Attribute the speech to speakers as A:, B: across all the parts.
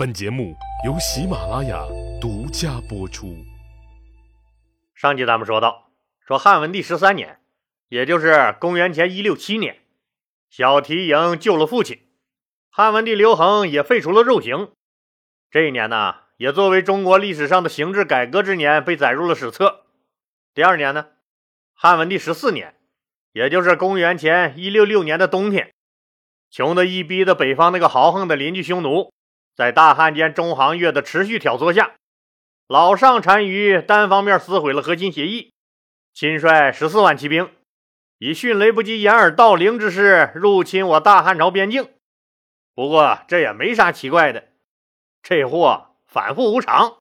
A: 本节目由喜马拉雅独家播出。
B: 上集咱们说到，说汉文帝十三年，也就是公元前一六七年，小缇萦救了父亲，汉文帝刘恒也废除了肉刑。这一年呢，也作为中国历史上的刑制改革之年，被载入了史册。第二年呢，汉文帝十四年，也就是公元前一六六年的冬天，穷得一逼的北方那个豪横的邻居匈奴。在大汉奸中行月的持续挑唆下，老上单于单方面撕毁了和亲协议，亲率十四万骑兵，以迅雷不及掩耳盗铃之势入侵我大汉朝边境。不过这也没啥奇怪的，这货反复无常，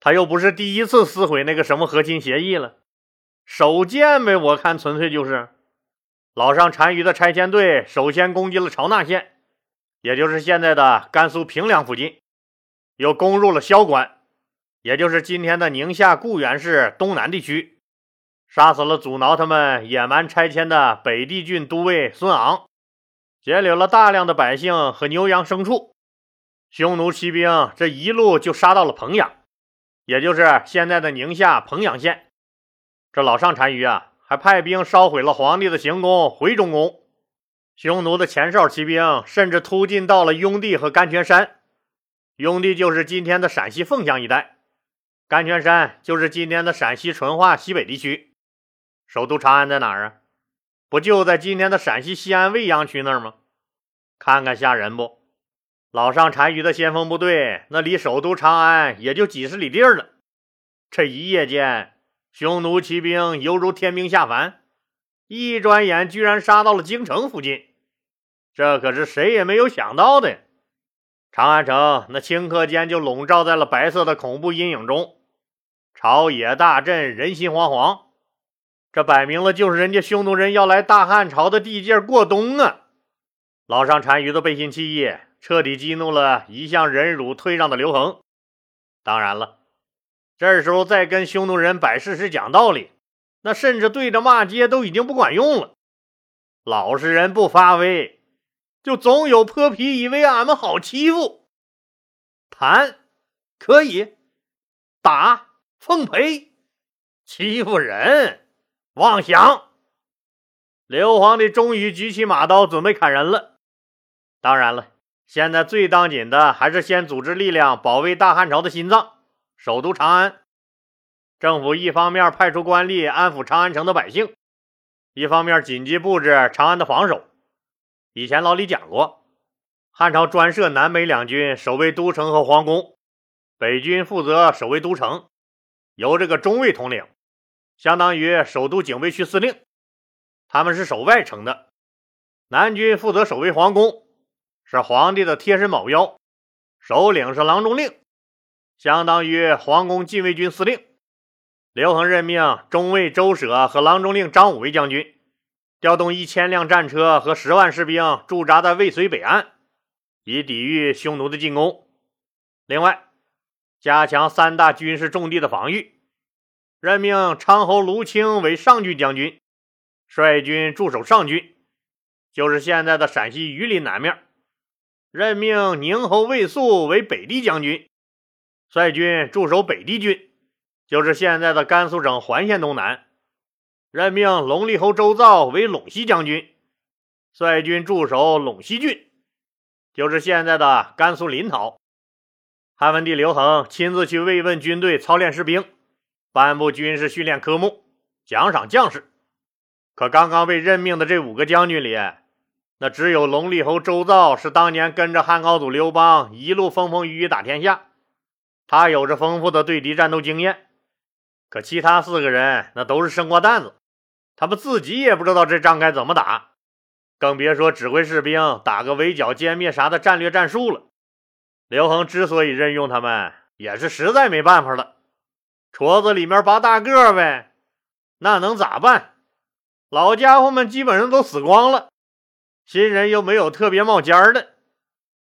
B: 他又不是第一次撕毁那个什么和亲协议了，手贱呗。我看纯粹就是老上单于的拆迁队首先攻击了朝纳县。也就是现在的甘肃平凉附近，又攻入了萧关，也就是今天的宁夏固原市东南地区，杀死了阻挠他们野蛮拆迁的北地郡都尉孙昂，劫掠了大量的百姓和牛羊牲畜。匈奴骑兵这一路就杀到了彭阳，也就是现在的宁夏彭阳县。这老上单于啊，还派兵烧毁了皇帝的行宫回中宫。匈奴的前哨骑兵甚至突进到了雍地和甘泉山。雍地就是今天的陕西凤翔一带，甘泉山就是今天的陕西淳化西北地区。首都长安在哪儿啊？不就在今天的陕西西安未央区那儿吗？看看吓人不？老上单于的先锋部队，那离首都长安也就几十里地儿了。这一夜间，匈奴骑兵犹如天兵下凡。一转眼，居然杀到了京城附近，这可是谁也没有想到的。长安城那顷刻间就笼罩在了白色的恐怖阴影中，朝野大震，人心惶惶。这摆明了就是人家匈奴人要来大汉朝的地界过冬啊！老上单于的背信弃义，彻底激怒了一向忍辱退让的刘恒。当然了，这时候再跟匈奴人摆事实、讲道理。那甚至对着骂街都已经不管用了。老实人不发威，就总有泼皮以为俺们好欺负。谈可以，打奉陪，欺负人妄想。刘皇帝终于举起马刀，准备砍人了。当然了，现在最当紧的还是先组织力量保卫大汉朝的心脏——首都长安。政府一方面派出官吏安抚长安城的百姓，一方面紧急布置长安的防守。以前老李讲过，汉朝专设南北两军守卫都城和皇宫，北军负责守卫都城，由这个中尉统领，相当于首都警卫区司令，他们是守外城的。南军负责守卫皇宫，是皇帝的贴身保镖，首领是郎中令，相当于皇宫禁卫军司令。刘恒任命中尉周舍和郎中令张武为将军，调动一千辆战车和十万士兵驻扎在渭水北岸，以抵御匈奴的进攻。另外，加强三大军事重地的防御，任命昌侯卢青为上郡将军，率军驻守上郡，就是现在的陕西榆林南面；任命宁侯魏肃为北地将军，率军驻守北地郡。就是现在的甘肃省环县东南，任命隆利侯周造为陇西将军，率军驻守陇西郡，就是现在的甘肃临洮。汉文帝刘恒亲自去慰问军队，操练士兵，颁布军事训练科目，奖赏将士。可刚刚被任命的这五个将军里，那只有隆利侯周造是当年跟着汉高祖刘邦一路风风雨雨打天下，他有着丰富的对敌战斗经验。可其他四个人那都是生瓜蛋子，他们自己也不知道这仗该怎么打，更别说指挥士兵打个围剿、歼灭啥的战略战术了。刘恒之所以任用他们，也是实在没办法了，矬子里面拔大个呗，那能咋办？老家伙们基本上都死光了，新人又没有特别冒尖的，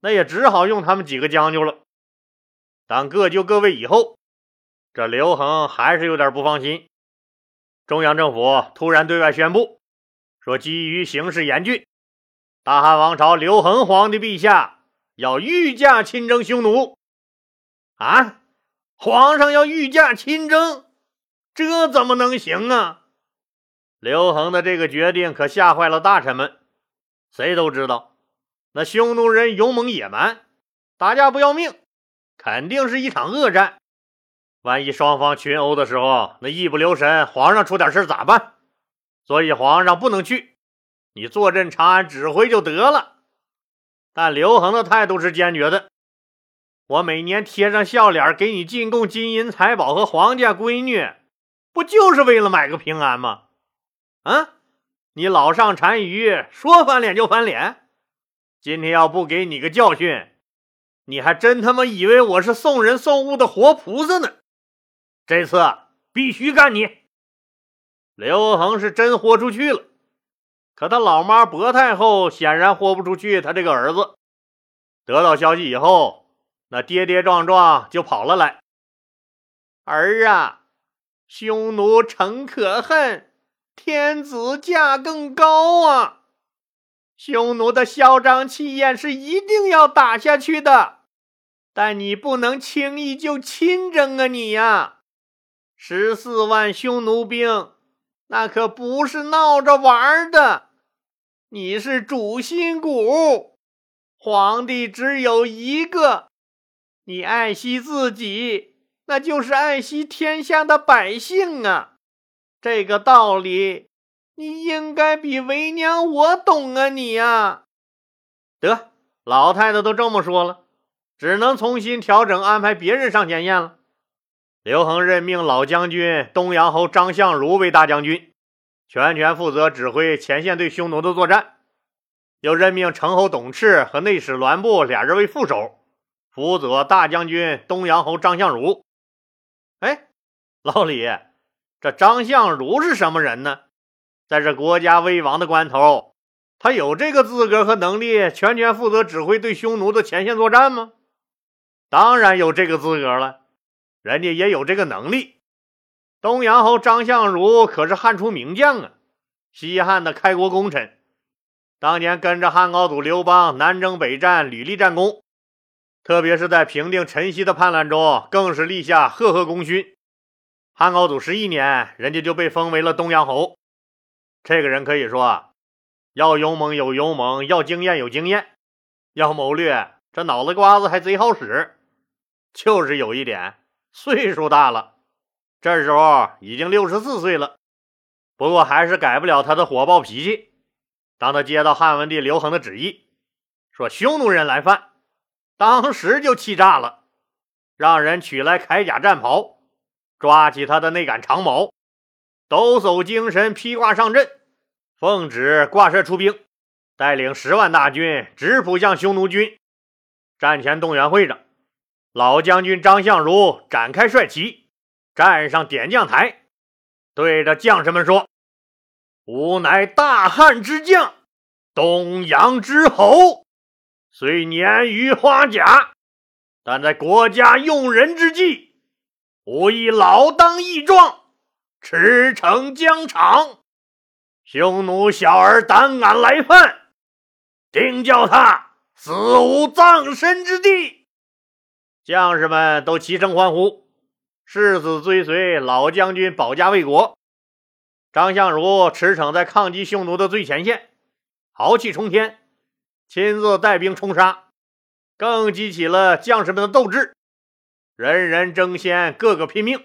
B: 那也只好用他们几个将就了。当各就各位以后。这刘恒还是有点不放心。中央政府突然对外宣布，说基于形势严峻，大汉王朝刘恒皇帝陛下要御驾亲征匈奴。啊，皇上要御驾亲征，这怎么能行啊？刘恒的这个决定可吓坏了大臣们。谁都知道，那匈奴人勇猛野蛮，打架不要命，肯定是一场恶战。万一双方群殴的时候，那一不留神，皇上出点事咋办？所以皇上不能去，你坐镇长安指挥就得了。但刘恒的态度是坚决的，我每年贴上笑脸给你进贡金银财宝和皇家闺女，不就是为了买个平安吗？啊！你老上单于，说翻脸就翻脸。今天要不给你个教训，你还真他妈以为我是送人送物的活菩萨呢！这次必须干你！刘恒是真豁出去了，可他老妈薄太后显然豁不出去。他这个儿子得到消息以后，那跌跌撞撞就跑了来。儿啊，匈奴诚可恨。天子价更高啊！匈奴的嚣张气焰是一定要打下去的，但你不能轻易就亲征啊！你呀，十四万匈奴兵，那可不是闹着玩的。你是主心骨，皇帝只有一个，你爱惜自己，那就是爱惜天下的百姓啊！这个道理，你应该比为娘我懂啊！你呀，得，老太太都这么说了，只能重新调整安排别人上前线了。刘恒任命老将军东阳侯张相如为大将军，全权负责指挥前线对匈奴的作战。又任命城侯董赤和内史栾布俩人为副手，辅佐大将军东阳侯张相如。哎，老李。这张相如是什么人呢？在这国家危亡的关头，他有这个资格和能力全权负责指挥对匈奴的前线作战吗？当然有这个资格了，人家也有这个能力。东阳侯张相如可是汉初名将啊，西汉的开国功臣，当年跟着汉高祖刘邦南征北战，屡立战功，特别是在平定陈豨的叛乱中，更是立下赫赫功勋。汉高祖十一年，人家就被封为了东阳侯。这个人可以说啊，要勇猛有勇猛，要经验有经验，要谋略，这脑子瓜子还贼好使。就是有一点，岁数大了，这时候已经六十四岁了。不过还是改不了他的火爆脾气。当他接到汉文帝刘恒的旨意，说匈奴人来犯，当时就气炸了，让人取来铠甲战袍。抓起他的那杆长矛，抖擞精神，披挂上阵，奉旨挂帅出兵，带领十万大军直扑向匈奴军。战前动员会上，老将军张相如展开帅旗，站上点将台，对着将士们说：“吾乃大汉之将，东阳之侯，虽年逾花甲，但在国家用人之际。”吾亦老当益壮，驰骋疆场。匈奴小儿胆敢来犯，定叫他死无葬身之地！将士们都齐声欢呼，誓死追随老将军保家卫国。张相如驰骋在抗击匈奴的最前线，豪气冲天，亲自带兵冲杀，更激起了将士们的斗志。人人争先，个个拼命。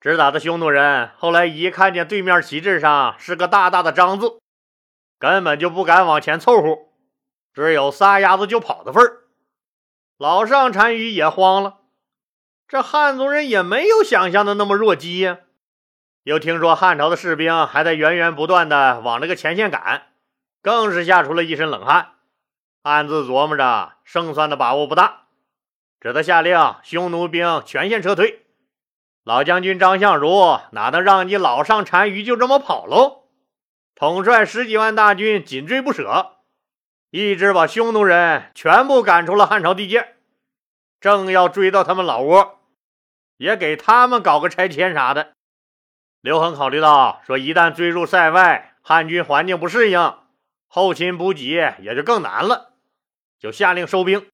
B: 直打的匈奴人后来一看见对面旗帜上是个大大的“张”字，根本就不敢往前凑合，只有撒丫子就跑的份儿。老上单于也慌了，这汉族人也没有想象的那么弱鸡呀。又听说汉朝的士兵还在源源不断的往这个前线赶，更是吓出了一身冷汗，暗自琢磨着胜算的把握不大。只得下令，匈奴兵全线撤退。老将军张相如哪能让你老上单于就这么跑喽？统帅十几万大军紧追不舍，一直把匈奴人全部赶出了汉朝地界。正要追到他们老窝，也给他们搞个拆迁啥的。刘恒考虑到，说一旦追入塞外，汉军环境不适应，后勤补给也就更难了，就下令收兵。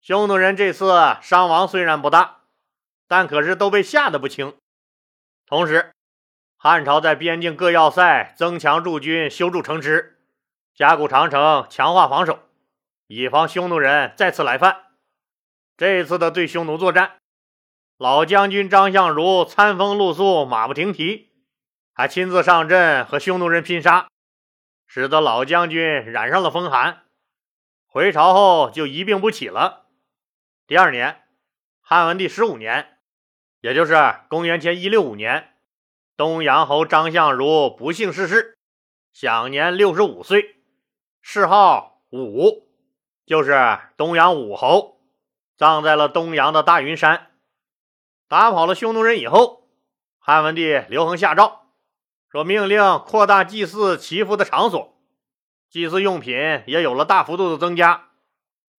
B: 匈奴人这次伤亡虽然不大，但可是都被吓得不轻。同时，汉朝在边境各要塞增强驻军，修筑城池，加固长城，强化防守，以防匈奴人再次来犯。这次的对匈奴作战，老将军张相如餐风露宿，马不停蹄，还亲自上阵和匈奴人拼杀，使得老将军染上了风寒，回朝后就一病不起了。第二年，汉文帝十五年，也就是公元前一六五年，东阳侯张相如不幸逝世，享年六十五岁，谥号武，就是东阳武侯，葬在了东阳的大云山。打跑了匈奴人以后，汉文帝刘恒下诏。说命令扩大祭祀祈福的场所，祭祀用品也有了大幅度的增加，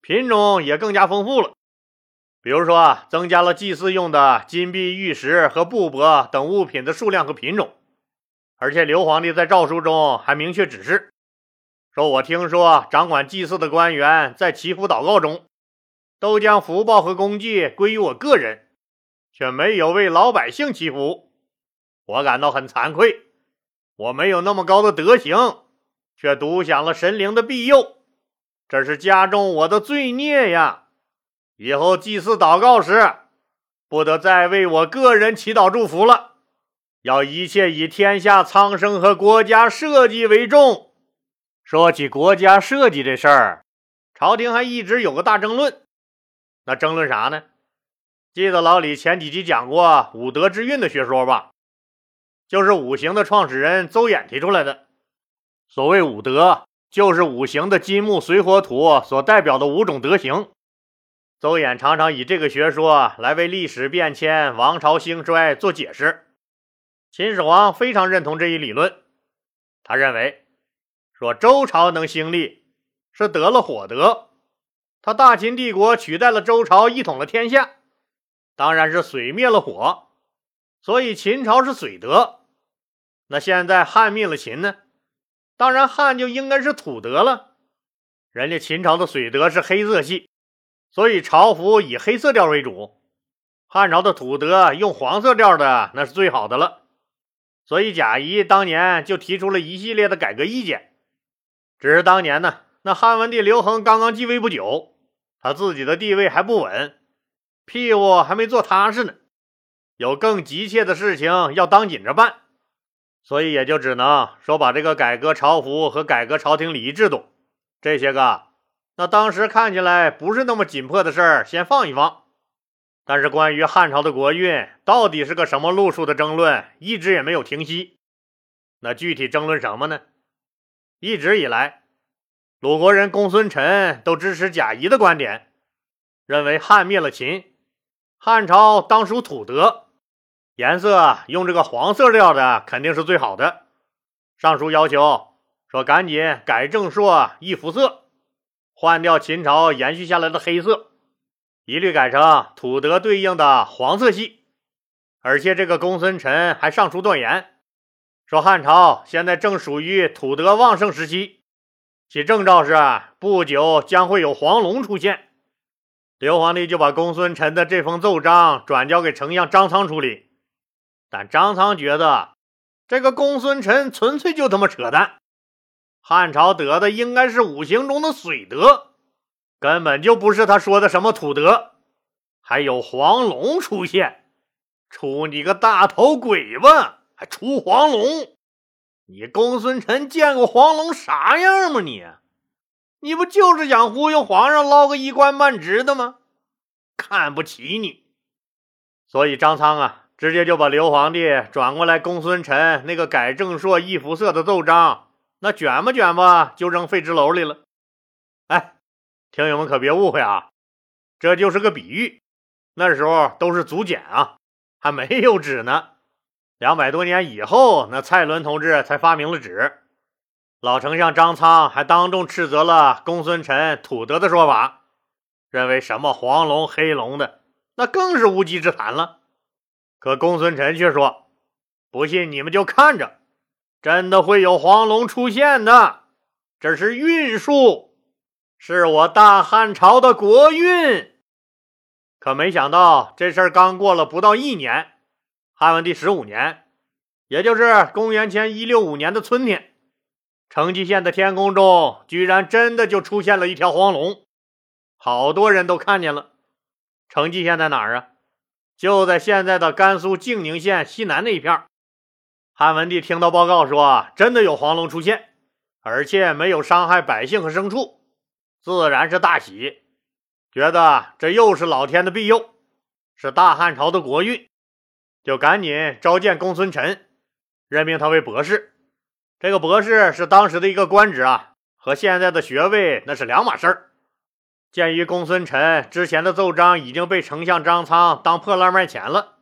B: 品种也更加丰富了。比如说，增加了祭祀用的金币、玉石和布帛等物品的数量和品种。而且刘皇帝在诏书中还明确指示，说我听说掌管祭祀的官员在祈福祷告中，都将福报和功绩归于我个人，却没有为老百姓祈福，我感到很惭愧。我没有那么高的德行，却独享了神灵的庇佑，这是加重我的罪孽呀！以后祭祀祷告时，不得再为我个人祈祷祝福了，要一切以天下苍生和国家社稷为重。说起国家设计这事儿，朝廷还一直有个大争论，那争论啥呢？记得老李前几集讲过五德之运的学说吧？就是五行的创始人邹衍提出来的。所谓五德，就是五行的金木水火土所代表的五种德行。邹衍常常以这个学说来为历史变迁、王朝兴衰做解释。秦始皇非常认同这一理论，他认为说周朝能兴立是得了火德，他大秦帝国取代了周朝，一统了天下，当然是水灭了火。所以秦朝是水德，那现在汉灭了秦呢？当然汉就应该是土德了。人家秦朝的水德是黑色系，所以朝服以黑色调为主。汉朝的土德用黄色调的那是最好的了。所以贾谊当年就提出了一系列的改革意见。只是当年呢，那汉文帝刘恒刚刚继位不久，他自己的地位还不稳，屁股还没坐踏实呢。有更急切的事情要当紧着办，所以也就只能说把这个改革朝服和改革朝廷礼仪制度这些个，那当时看起来不是那么紧迫的事儿先放一放。但是关于汉朝的国运到底是个什么路数的争论，一直也没有停息。那具体争论什么呢？一直以来，鲁国人公孙臣都支持贾谊的观点，认为汉灭了秦，汉朝当属土德。颜色用这个黄色调的肯定是最好的。上书要求说，赶紧改正朔易服色，换掉秦朝延续下来的黑色，一律改成土德对应的黄色系。而且这个公孙臣还上书断言，说汉朝现在正属于土德旺盛时期，其征兆是不久将会有黄龙出现。刘皇帝就把公孙琛的这封奏章转交给丞相张苍处理。但张苍觉得这个公孙琛纯粹就他妈扯淡，汉朝得的应该是五行中的水德，根本就不是他说的什么土德。还有黄龙出现，出你个大头鬼吧！还出黄龙？你公孙琛见过黄龙啥样吗？你，你不就是想忽悠皇上捞个一官半职的吗？看不起你，所以张苍啊。直接就把刘皇帝转过来，公孙琛那个改正朔易服色的奏章，那卷吧卷吧，就扔废纸篓里了。哎，听友们可别误会啊，这就是个比喻。那时候都是竹简啊，还没有纸呢。两百多年以后，那蔡伦同志才发明了纸。老丞相张苍还当众斥责了公孙琛土德的说法，认为什么黄龙黑龙的，那更是无稽之谈了。可公孙琛却说：“不信你们就看着，真的会有黄龙出现的。这是运数，是我大汉朝的国运。”可没想到这事儿刚过了不到一年，汉文帝十五年，也就是公元前一六五年的春天，成吉县的天空中居然真的就出现了一条黄龙，好多人都看见了。成吉县在哪儿啊？就在现在的甘肃静宁县西南那一片。汉文帝听到报告说，真的有黄龙出现，而且没有伤害百姓和牲畜，自然是大喜。觉得这又是老天的庇佑，是大汉朝的国运，就赶紧召见公孙辰，任命他为博士。这个博士是当时的一个官职啊，和现在的学位那是两码事儿。鉴于公孙辰之前的奏章已经被丞相张苍当破烂卖钱了，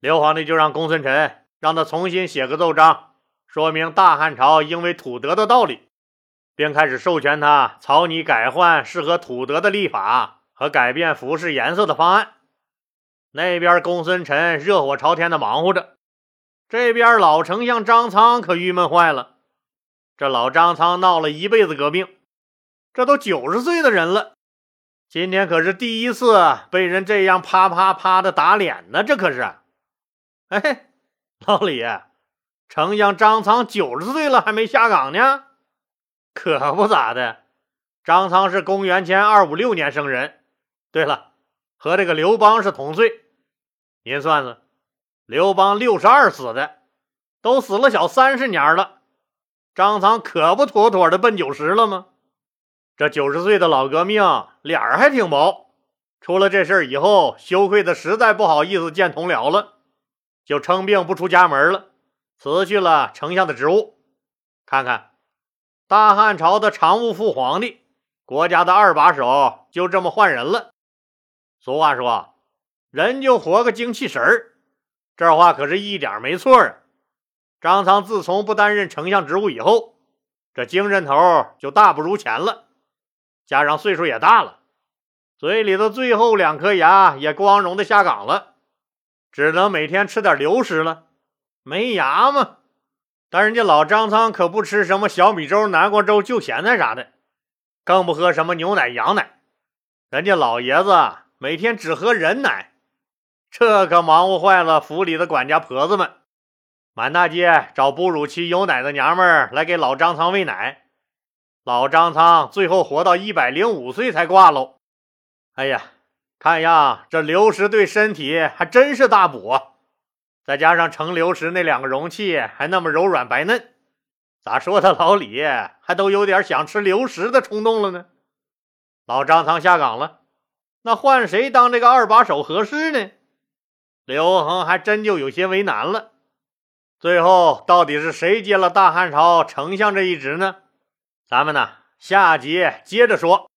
B: 刘皇帝就让公孙辰让他重新写个奏章，说明大汉朝应为土德的道理，并开始授权他草拟改换适合土德的历法。和改变服饰颜色的方案，那边公孙辰热火朝天的忙活着，这边老丞相张苍可郁闷坏了。这老张苍闹了一辈子革命，这都九十岁的人了，今天可是第一次被人这样啪啪啪的打脸呢。这可是，哎，老李，丞相张苍九十岁了还没下岗呢？可不咋的，张苍是公元前二五六年生人。对了，和这个刘邦是同岁，您算算，刘邦六十二死的，都死了小三十年了，张苍可不妥妥的奔九十了吗？这九十岁的老革命脸儿还挺薄，出了这事儿以后，羞愧的实在不好意思见同僚了，就称病不出家门了，辞去了丞相的职务。看看，大汉朝的常务副皇帝，国家的二把手，就这么换人了。俗话说：“人就活个精气神儿。”这话可是一点没错啊！张苍自从不担任丞相职务以后，这精神头就大不如前了，加上岁数也大了，嘴里的最后两颗牙也光荣的下岗了，只能每天吃点流食了。没牙嘛？但人家老张苍可不吃什么小米粥、南瓜粥、就咸菜啥的，更不喝什么牛奶、羊奶，人家老爷子。每天只喝人奶，这可忙活坏了府里的管家婆子们，满大街找哺乳期有奶的娘们儿来给老张仓喂奶。老张仓最后活到一百零五岁才挂喽。哎呀，看样这流食对身体还真是大补啊！再加上盛流食那两个容器还那么柔软白嫩，咋说他老李还都有点想吃流食的冲动了呢？老张仓下岗了。那换谁当这个二把手合适呢？刘恒还真就有些为难了。最后到底是谁接了大汉朝丞相这一职呢？咱们呢下集接着说。